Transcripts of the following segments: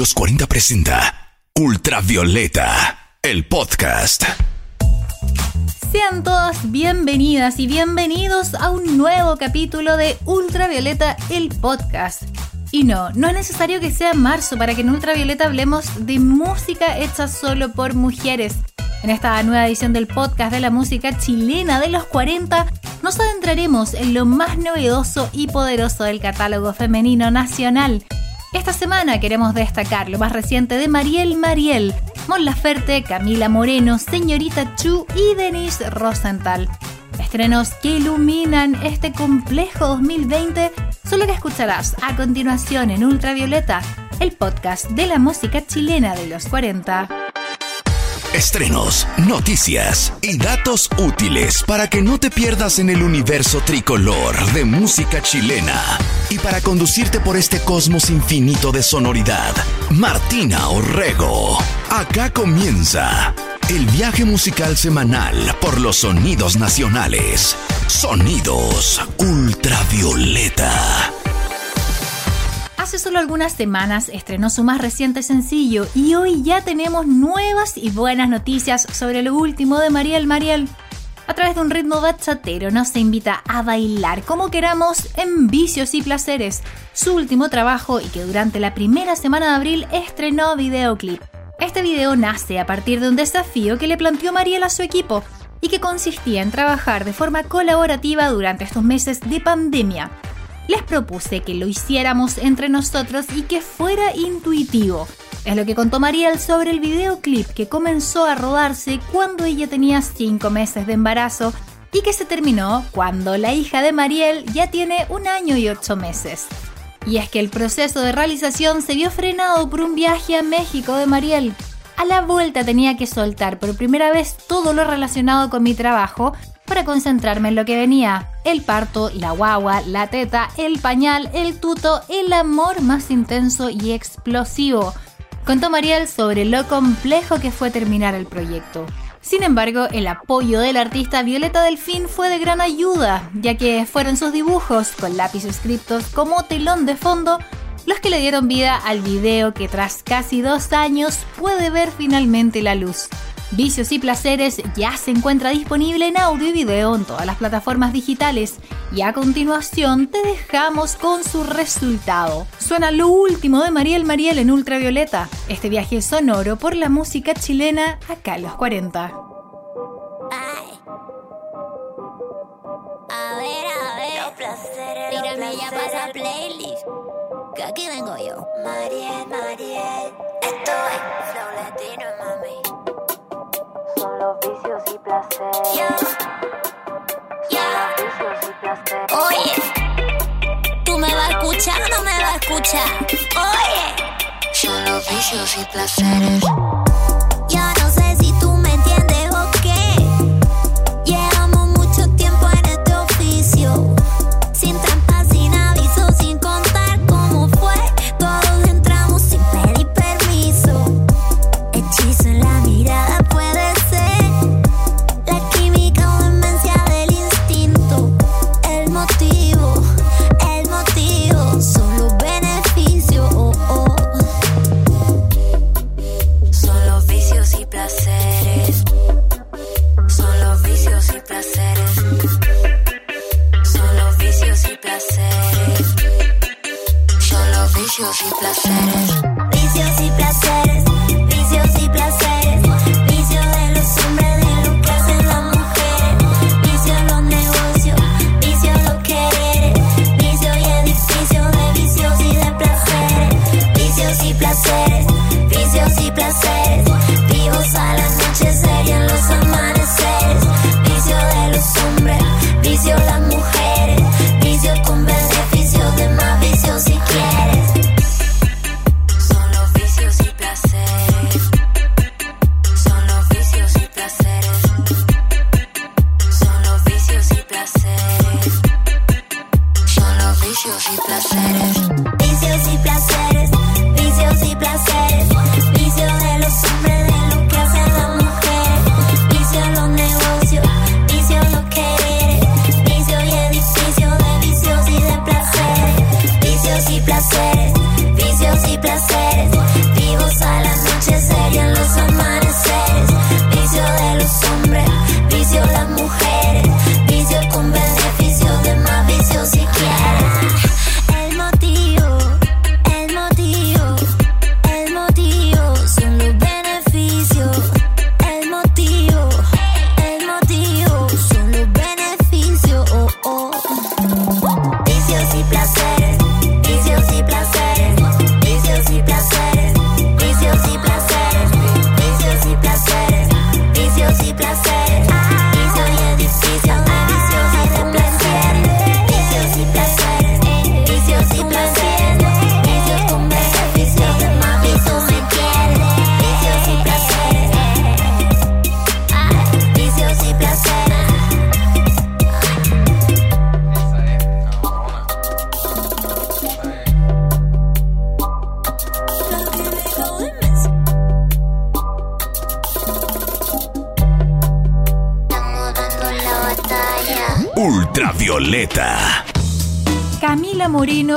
los 40 presenta Ultravioleta, el podcast. Sean todas bienvenidas y bienvenidos a un nuevo capítulo de Ultravioleta, el podcast. Y no, no es necesario que sea marzo para que en Ultravioleta hablemos de música hecha solo por mujeres. En esta nueva edición del podcast de la música chilena de los 40, nos adentraremos en lo más novedoso y poderoso del catálogo femenino nacional. Esta semana queremos destacar lo más reciente de Mariel Mariel, Mon Laferte, Camila Moreno, Señorita Chu y Denise Rosenthal. Estrenos que iluminan este complejo 2020 son lo que escucharás a continuación en Ultravioleta, el podcast de la música chilena de los 40. Estrenos, noticias y datos útiles para que no te pierdas en el universo tricolor de música chilena. Y para conducirte por este cosmos infinito de sonoridad, Martina Orrego. Acá comienza el viaje musical semanal por los sonidos nacionales. Sonidos ultravioleta. Hace solo algunas semanas estrenó su más reciente sencillo y hoy ya tenemos nuevas y buenas noticias sobre lo último de Mariel Mariel. A través de un ritmo bachatero nos invita a bailar como queramos en Vicios y Placeres, su último trabajo y que durante la primera semana de abril estrenó videoclip. Este video nace a partir de un desafío que le planteó Mariel a su equipo y que consistía en trabajar de forma colaborativa durante estos meses de pandemia les propuse que lo hiciéramos entre nosotros y que fuera intuitivo. Es lo que contó Mariel sobre el videoclip que comenzó a rodarse cuando ella tenía 5 meses de embarazo y que se terminó cuando la hija de Mariel ya tiene un año y 8 meses. Y es que el proceso de realización se vio frenado por un viaje a México de Mariel. A la vuelta tenía que soltar por primera vez todo lo relacionado con mi trabajo para concentrarme en lo que venía. El parto, la guagua, la teta, el pañal, el tuto, el amor más intenso y explosivo. Contó Mariel sobre lo complejo que fue terminar el proyecto. Sin embargo, el apoyo del artista Violeta Delfín fue de gran ayuda, ya que fueron sus dibujos, con lápiz escritos como telón de fondo, los que le dieron vida al video que tras casi dos años puede ver finalmente la luz. Vicios y Placeres ya se encuentra disponible en audio y video en todas las plataformas digitales y a continuación te dejamos con su resultado. Suena lo último de Mariel Mariel en Ultravioleta, este viaje sonoro por la música chilena acá en los 40. Ay. A ver, a ver. Los placeres, los Tírame ya para playlist. Que aquí vengo yo. Mariel, Mariel. Esto es Flow Latino, los vicios y placeres. Ya, ya. Son los vicios y placeres. Oye, ¿tú me vas a escuchar o no me vas a escuchar? Oye, Son los vicios y placeres. ya no sé si tú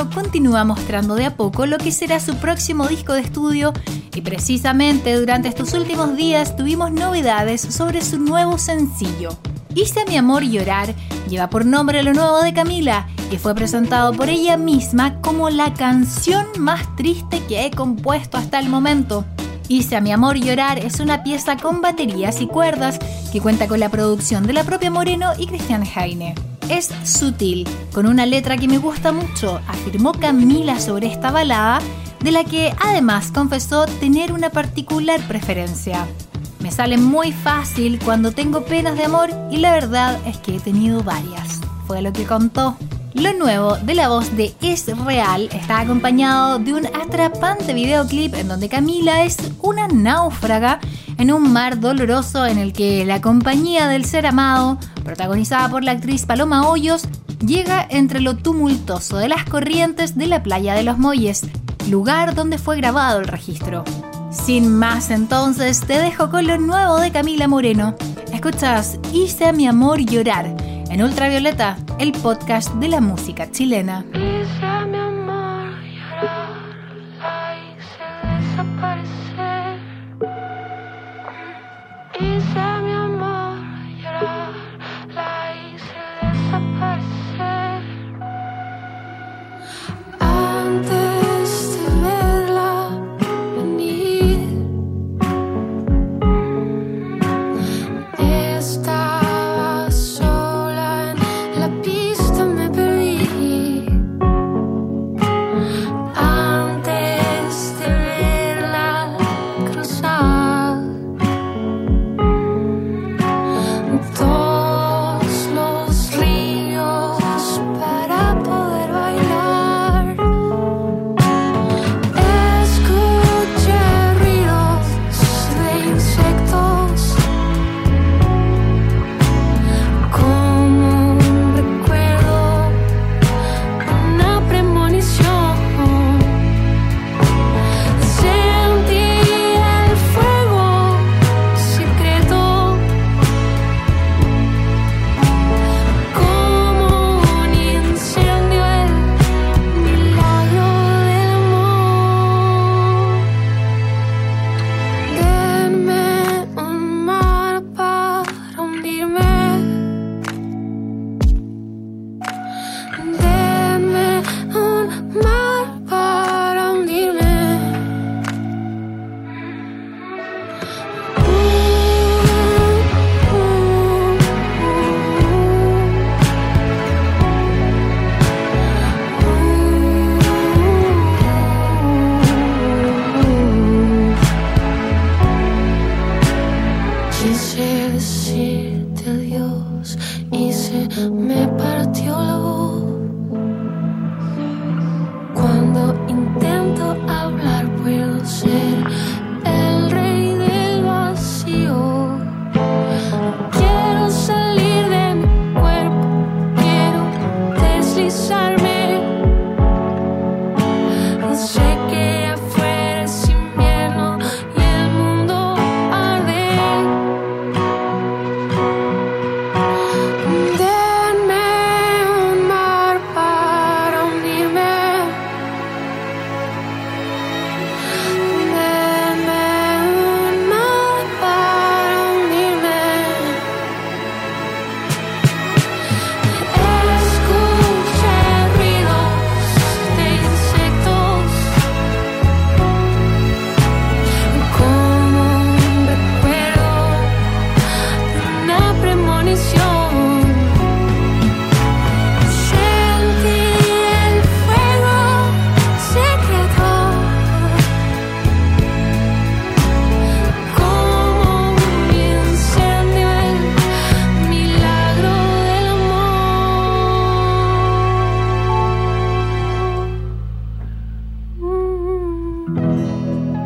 Continúa mostrando de a poco lo que será su próximo disco de estudio y precisamente durante estos últimos días tuvimos novedades sobre su nuevo sencillo. Hice a mi amor llorar lleva por nombre lo nuevo de Camila y fue presentado por ella misma como la canción más triste que he compuesto hasta el momento. Hice a mi amor llorar es una pieza con baterías y cuerdas que cuenta con la producción de la propia Moreno y Cristian Heine. Es sutil, con una letra que me gusta mucho, afirmó Camila sobre esta balada, de la que además confesó tener una particular preferencia. Me sale muy fácil cuando tengo penas de amor y la verdad es que he tenido varias, fue lo que contó. Lo nuevo de la voz de Es Real está acompañado de un atrapante videoclip en donde Camila es una náufraga en un mar doloroso en el que la compañía del ser amado, protagonizada por la actriz Paloma Hoyos, llega entre lo tumultuoso de las corrientes de la playa de los Molles, lugar donde fue grabado el registro. Sin más entonces, te dejo con lo nuevo de Camila Moreno. Escuchas Hice a mi amor llorar en Ultravioleta, el podcast de la música chilena.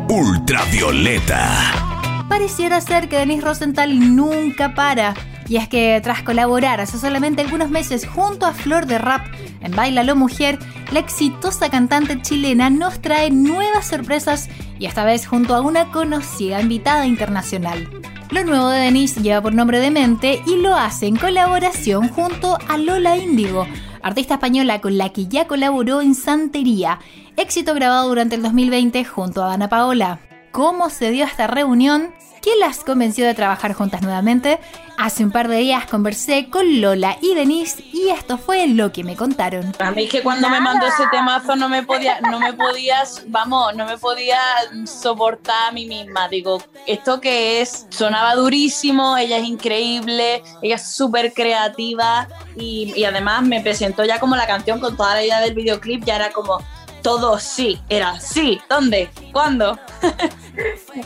Ultravioleta. Pareciera ser que Denise Rosenthal nunca para. Y es que tras colaborar hace solamente algunos meses junto a Flor de Rap en Bailalo Mujer, la exitosa cantante chilena nos trae nuevas sorpresas y esta vez junto a una conocida invitada internacional. Lo nuevo de Denise lleva por nombre Demente y lo hace en colaboración junto a Lola Índigo, artista española con la que ya colaboró en Santería, éxito grabado durante el 2020 junto a Ana Paola. ¿Cómo se dio esta reunión? ¿Quién las convenció de trabajar juntas nuevamente? Hace un par de días conversé con Lola y Denise y esto fue lo que me contaron. A mí es que cuando me mandó ese temazo no me podía, no me podías, vamos, no me podía soportar a mí misma. Digo, esto que es, sonaba durísimo, ella es increíble, ella es súper creativa y, y además me presentó ya como la canción con toda la idea del videoclip, ya era como todo sí, era sí, ¿dónde? ¿Cuándo?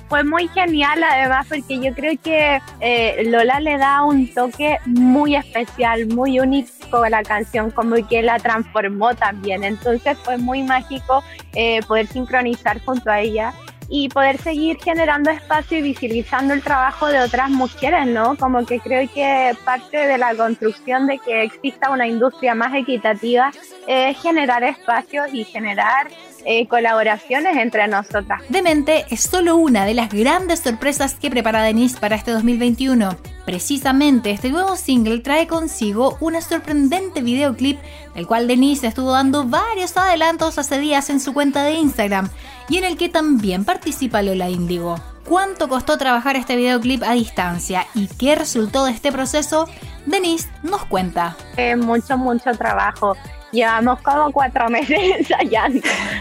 Fue muy genial además porque yo creo que eh, Lola le da un toque muy especial, muy único a la canción, como que la transformó también. Entonces fue muy mágico eh, poder sincronizar junto a ella y poder seguir generando espacio y visibilizando el trabajo de otras mujeres, ¿no? Como que creo que parte de la construcción de que exista una industria más equitativa es generar espacios y generar eh, colaboraciones entre nosotras. Demente es solo una de las grandes sorpresas que prepara Denise para este 2021. Precisamente este nuevo single trae consigo una sorprendente videoclip del cual Denise estuvo dando varios adelantos hace días en su cuenta de Instagram y en el que también participa Lola Índigo. ¿Cuánto costó trabajar este videoclip a distancia y qué resultó de este proceso? Denise nos cuenta. Eh, mucho, mucho trabajo. Llevamos como cuatro meses ensayando.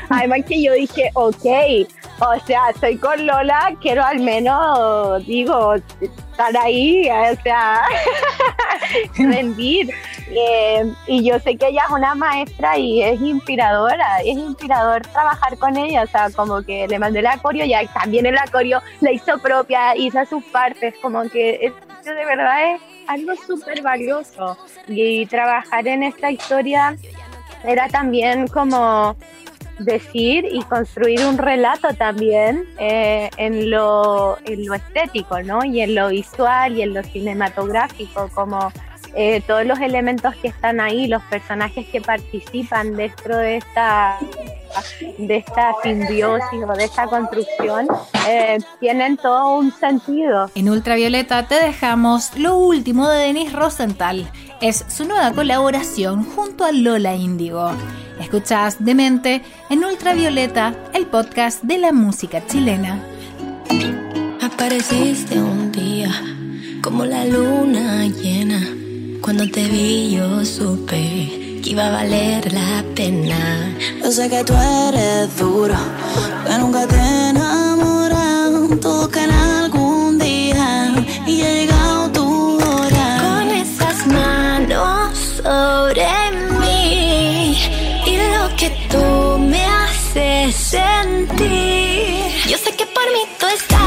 Además que yo dije, ok, o sea, estoy con Lola, quiero al menos, digo, estar ahí, o sea, rendir. Eh, y yo sé que ella es una maestra y es inspiradora, es inspirador trabajar con ella, o sea, como que le mandé el acorio, ya también el acorio la hizo propia, hizo sus partes, como que esto de verdad es algo súper valioso. Y trabajar en esta historia era también como decir y construir un relato también eh, en, lo, en lo estético, ¿no? Y en lo visual y en lo cinematográfico, como eh, todos los elementos que están ahí, los personajes que participan dentro de esta de esta simbiosis o de esta construcción eh, tienen todo un sentido. En Ultravioleta te dejamos lo último de Denise Rosenthal. Es su nueva colaboración junto a Lola Índigo. Escuchas Demente en Ultravioleta, el podcast de la música chilena. Apareciste un día como la luna llena. Cuando te vi yo supe que iba a valer la pena. Yo sé que tú eres duro, que nunca te enamoran. Todo que en algún día y ha llegado tu hora. Con esas manos sobre mí y lo que tú me haces sentir. Yo sé que por mí tú estás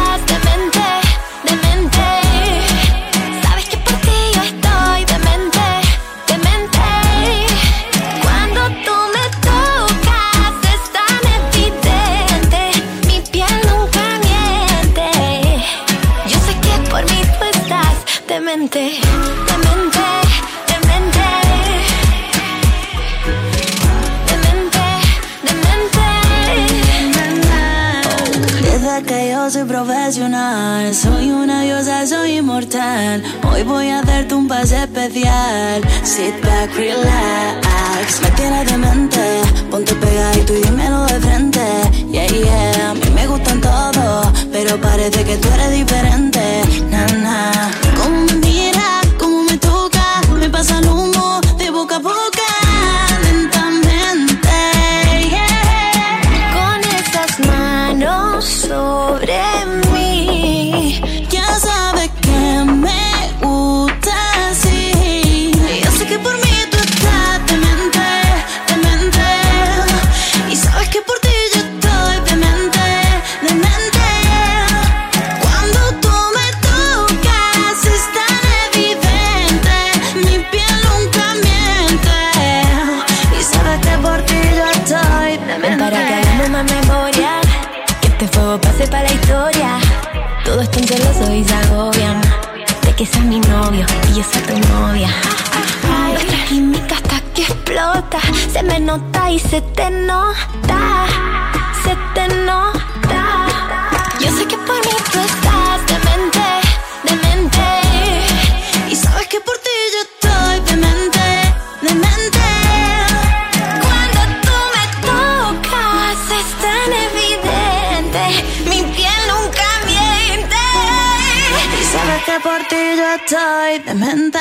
estoy demente.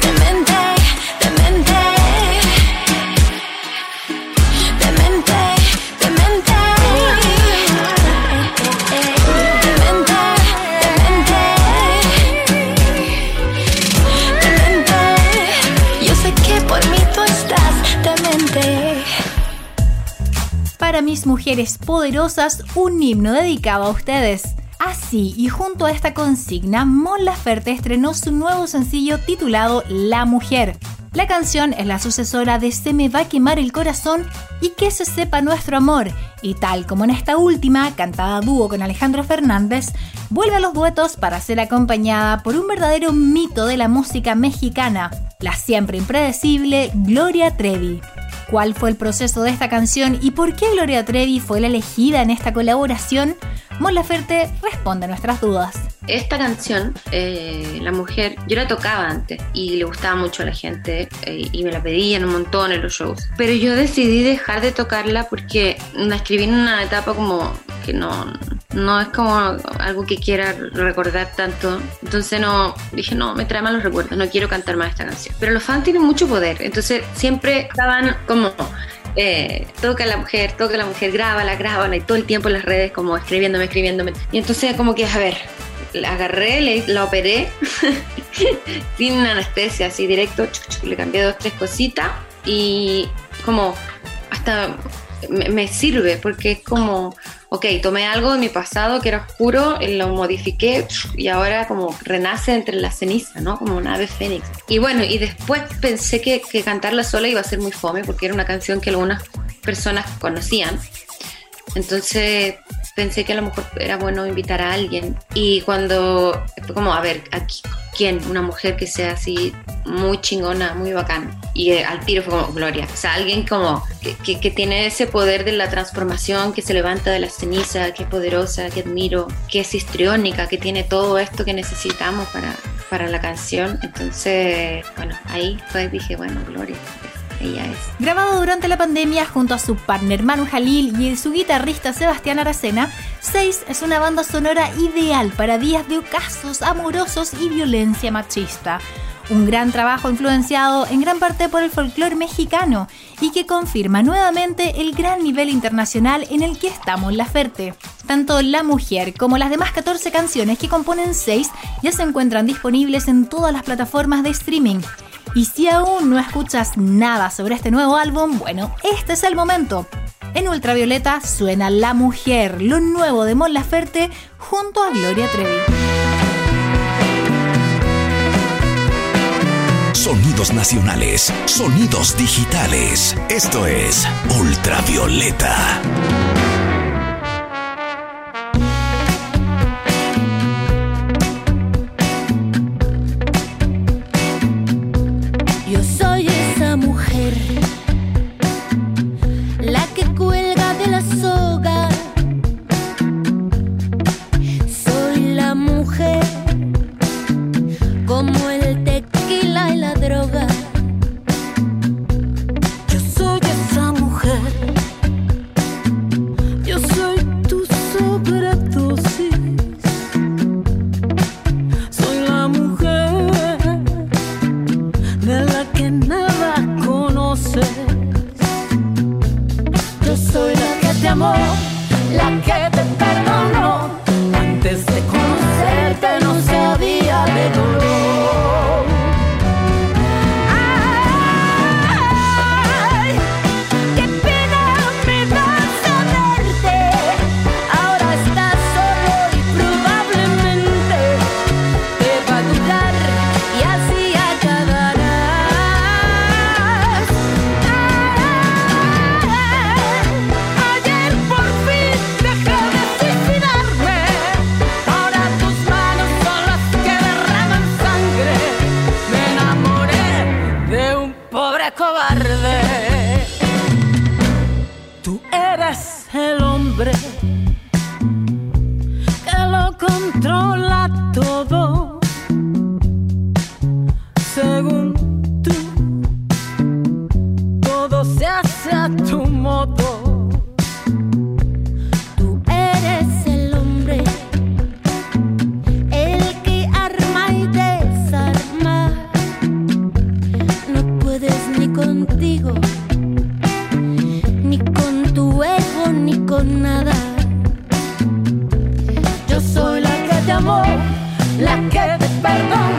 Demente, demente. Demente, demente. Demente, demente. Demente. Yo sé que por mí tú estás demente. Para mis mujeres poderosas, un himno dedicado a ustedes. Así, y junto a esta consigna, Mon Laferte estrenó su nuevo sencillo titulado La Mujer. La canción es la sucesora de Se me va a quemar el corazón y Que se sepa nuestro amor, y tal como en esta última, cantada a dúo con Alejandro Fernández, vuelve a los duetos para ser acompañada por un verdadero mito de la música mexicana, la siempre impredecible Gloria Trevi. ¿Cuál fue el proceso de esta canción y por qué Gloria Trevi fue la elegida en esta colaboración? Mon Laferte responde a nuestras dudas. Esta canción, eh, La Mujer, yo la tocaba antes y le gustaba mucho a la gente eh, y me la pedían un montón en los shows. Pero yo decidí dejar de tocarla porque la escribí en una etapa como que no, no es como algo que quiera recordar tanto. Entonces no, dije no, me trae malos recuerdos, no quiero cantar más esta canción. Pero los fans tienen mucho poder, entonces siempre estaban como eh, toca a la mujer, toca a la mujer, grábala, grábala, y todo el tiempo en las redes como escribiéndome, escribiéndome. Y entonces como que, a ver, la agarré, la operé, sin anestesia, así directo, le cambié dos, tres cositas y como hasta me, me sirve porque es como, ok, tomé algo de mi pasado que era oscuro, eh, lo modifiqué y ahora como renace entre la ceniza, ¿no? Como una ave fénix. Y bueno, y después pensé que, que cantarla sola iba a ser muy fome porque era una canción que algunas personas conocían. Entonces pensé que a lo mejor era bueno invitar a alguien. Y cuando, como, a ver, aquí, ¿quién? Una mujer que sea así muy chingona, muy bacán. Y eh, al tiro fue como Gloria. O sea, alguien como que, que- que tiene ese poder de la transformación, que se levanta de la ceniza, que es poderosa, que admiro, que es histriónica, que tiene todo esto que necesitamos para, para la canción. Entonces, bueno, ahí fue, dije, bueno, Gloria, ella es. Grabado durante la pandemia junto a su partner Manu Jalil y su guitarrista Sebastián Aracena, Seis es una banda sonora ideal para días de ocasos amorosos y violencia machista. Un gran trabajo influenciado en gran parte por el folclore mexicano y que confirma nuevamente el gran nivel internacional en el que estamos la Ferte. Tanto La Mujer como las demás 14 canciones que componen Seis ya se encuentran disponibles en todas las plataformas de streaming. Y si aún no escuchas nada sobre este nuevo álbum, bueno, este es el momento. En Ultravioleta suena La Mujer, lo nuevo de Mon Laferte junto a Gloria Trevi. Sonidos nacionales, sonidos digitales. Esto es Ultravioleta. con nada. Yo soy la que te amó, la que te perdonó.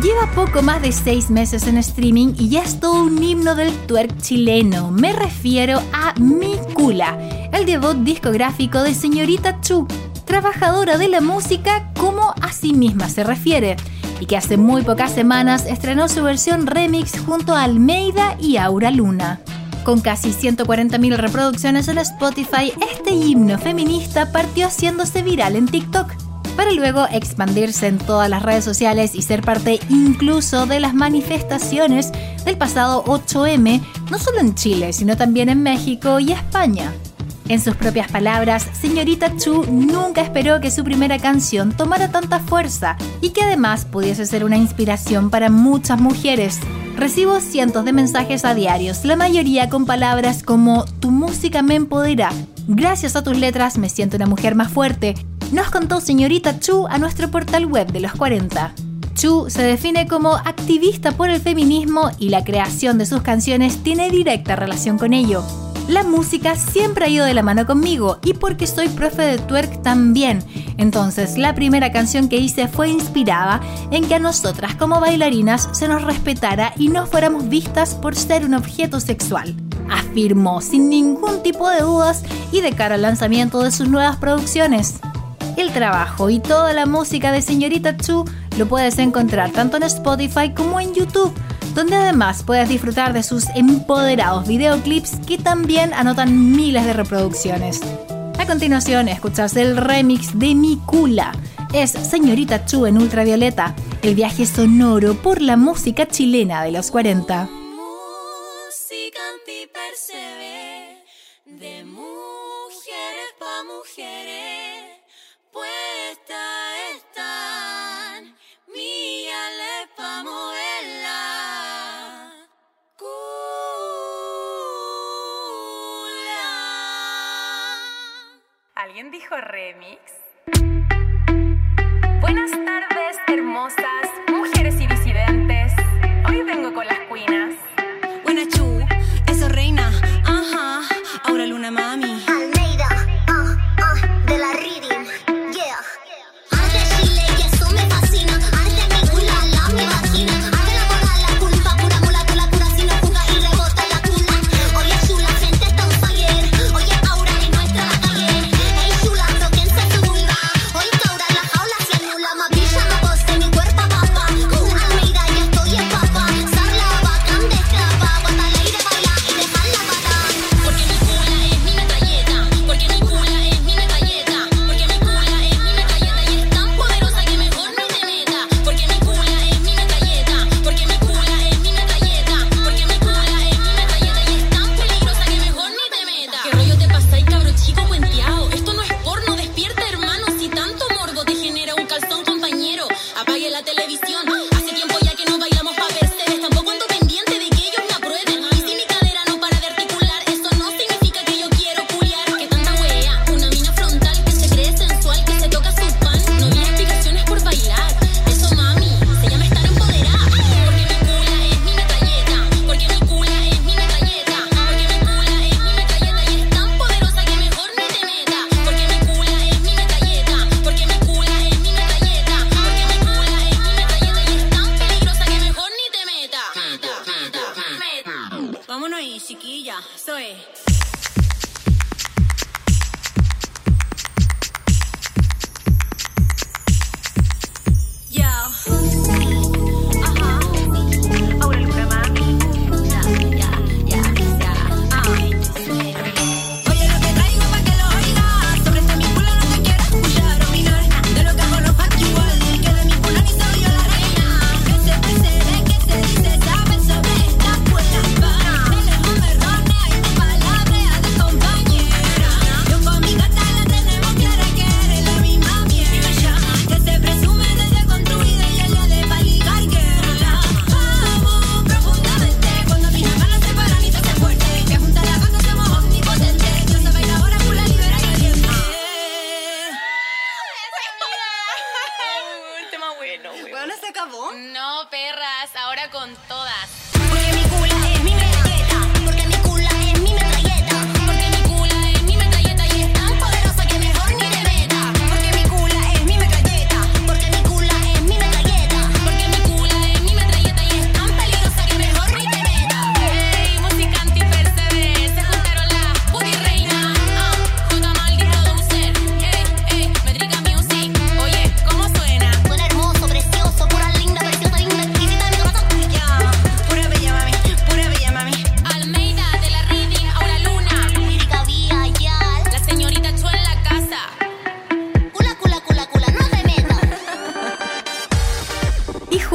Lleva poco más de seis meses en streaming y ya es todo un himno del twerk chileno. Me refiero a Mi Cula, el debut discográfico de Señorita Chu, trabajadora de la música como a sí misma se refiere, y que hace muy pocas semanas estrenó su versión remix junto a Almeida y Aura Luna. Con casi 140.000 reproducciones en Spotify, este himno feminista partió haciéndose viral en TikTok para luego expandirse en todas las redes sociales y ser parte incluso de las manifestaciones del pasado 8M, no solo en Chile, sino también en México y España. En sus propias palabras, señorita Chu nunca esperó que su primera canción tomara tanta fuerza y que además pudiese ser una inspiración para muchas mujeres. Recibo cientos de mensajes a diarios, la mayoría con palabras como tu música me empodera. Gracias a tus letras me siento una mujer más fuerte. Nos contó señorita Chu a nuestro portal web de los 40. Chu se define como activista por el feminismo y la creación de sus canciones tiene directa relación con ello. La música siempre ha ido de la mano conmigo y porque soy profe de twerk también. Entonces la primera canción que hice fue inspirada en que a nosotras como bailarinas se nos respetara y no fuéramos vistas por ser un objeto sexual. Afirmó sin ningún tipo de dudas y de cara al lanzamiento de sus nuevas producciones. El trabajo y toda la música de Señorita Chu lo puedes encontrar tanto en Spotify como en YouTube, donde además puedes disfrutar de sus empoderados videoclips que también anotan miles de reproducciones. A continuación, escuchas el remix de Mi Cula. Es Señorita Chu en ultravioleta, el viaje sonoro por la música chilena de los 40. Música antipercebe de mujeres pa' mujeres. Puesta ¿Alguien dijo remix? Buenas tardes, hermosas mujeres y disidentes. Hoy vengo con las cuinas. Buena chu, eso reina, ajá. Ahora luna mami.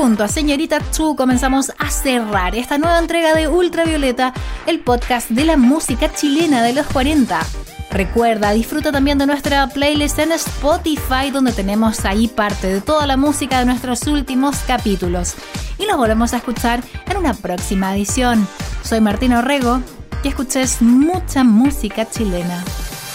Junto a Señorita Chu comenzamos a cerrar esta nueva entrega de Ultravioleta, el podcast de la música chilena de los 40. Recuerda, disfruta también de nuestra playlist en Spotify, donde tenemos ahí parte de toda la música de nuestros últimos capítulos. Y nos volvemos a escuchar en una próxima edición. Soy Martina Orrego y escuches mucha música chilena.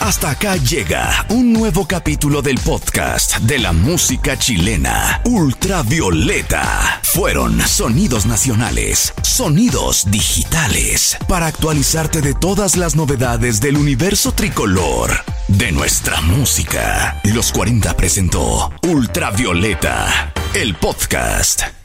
Hasta acá llega un nuevo capítulo del podcast de la música chilena, Ultravioleta. Fueron sonidos nacionales, sonidos digitales, para actualizarte de todas las novedades del universo tricolor de nuestra música. Los 40 presentó Ultravioleta, el podcast.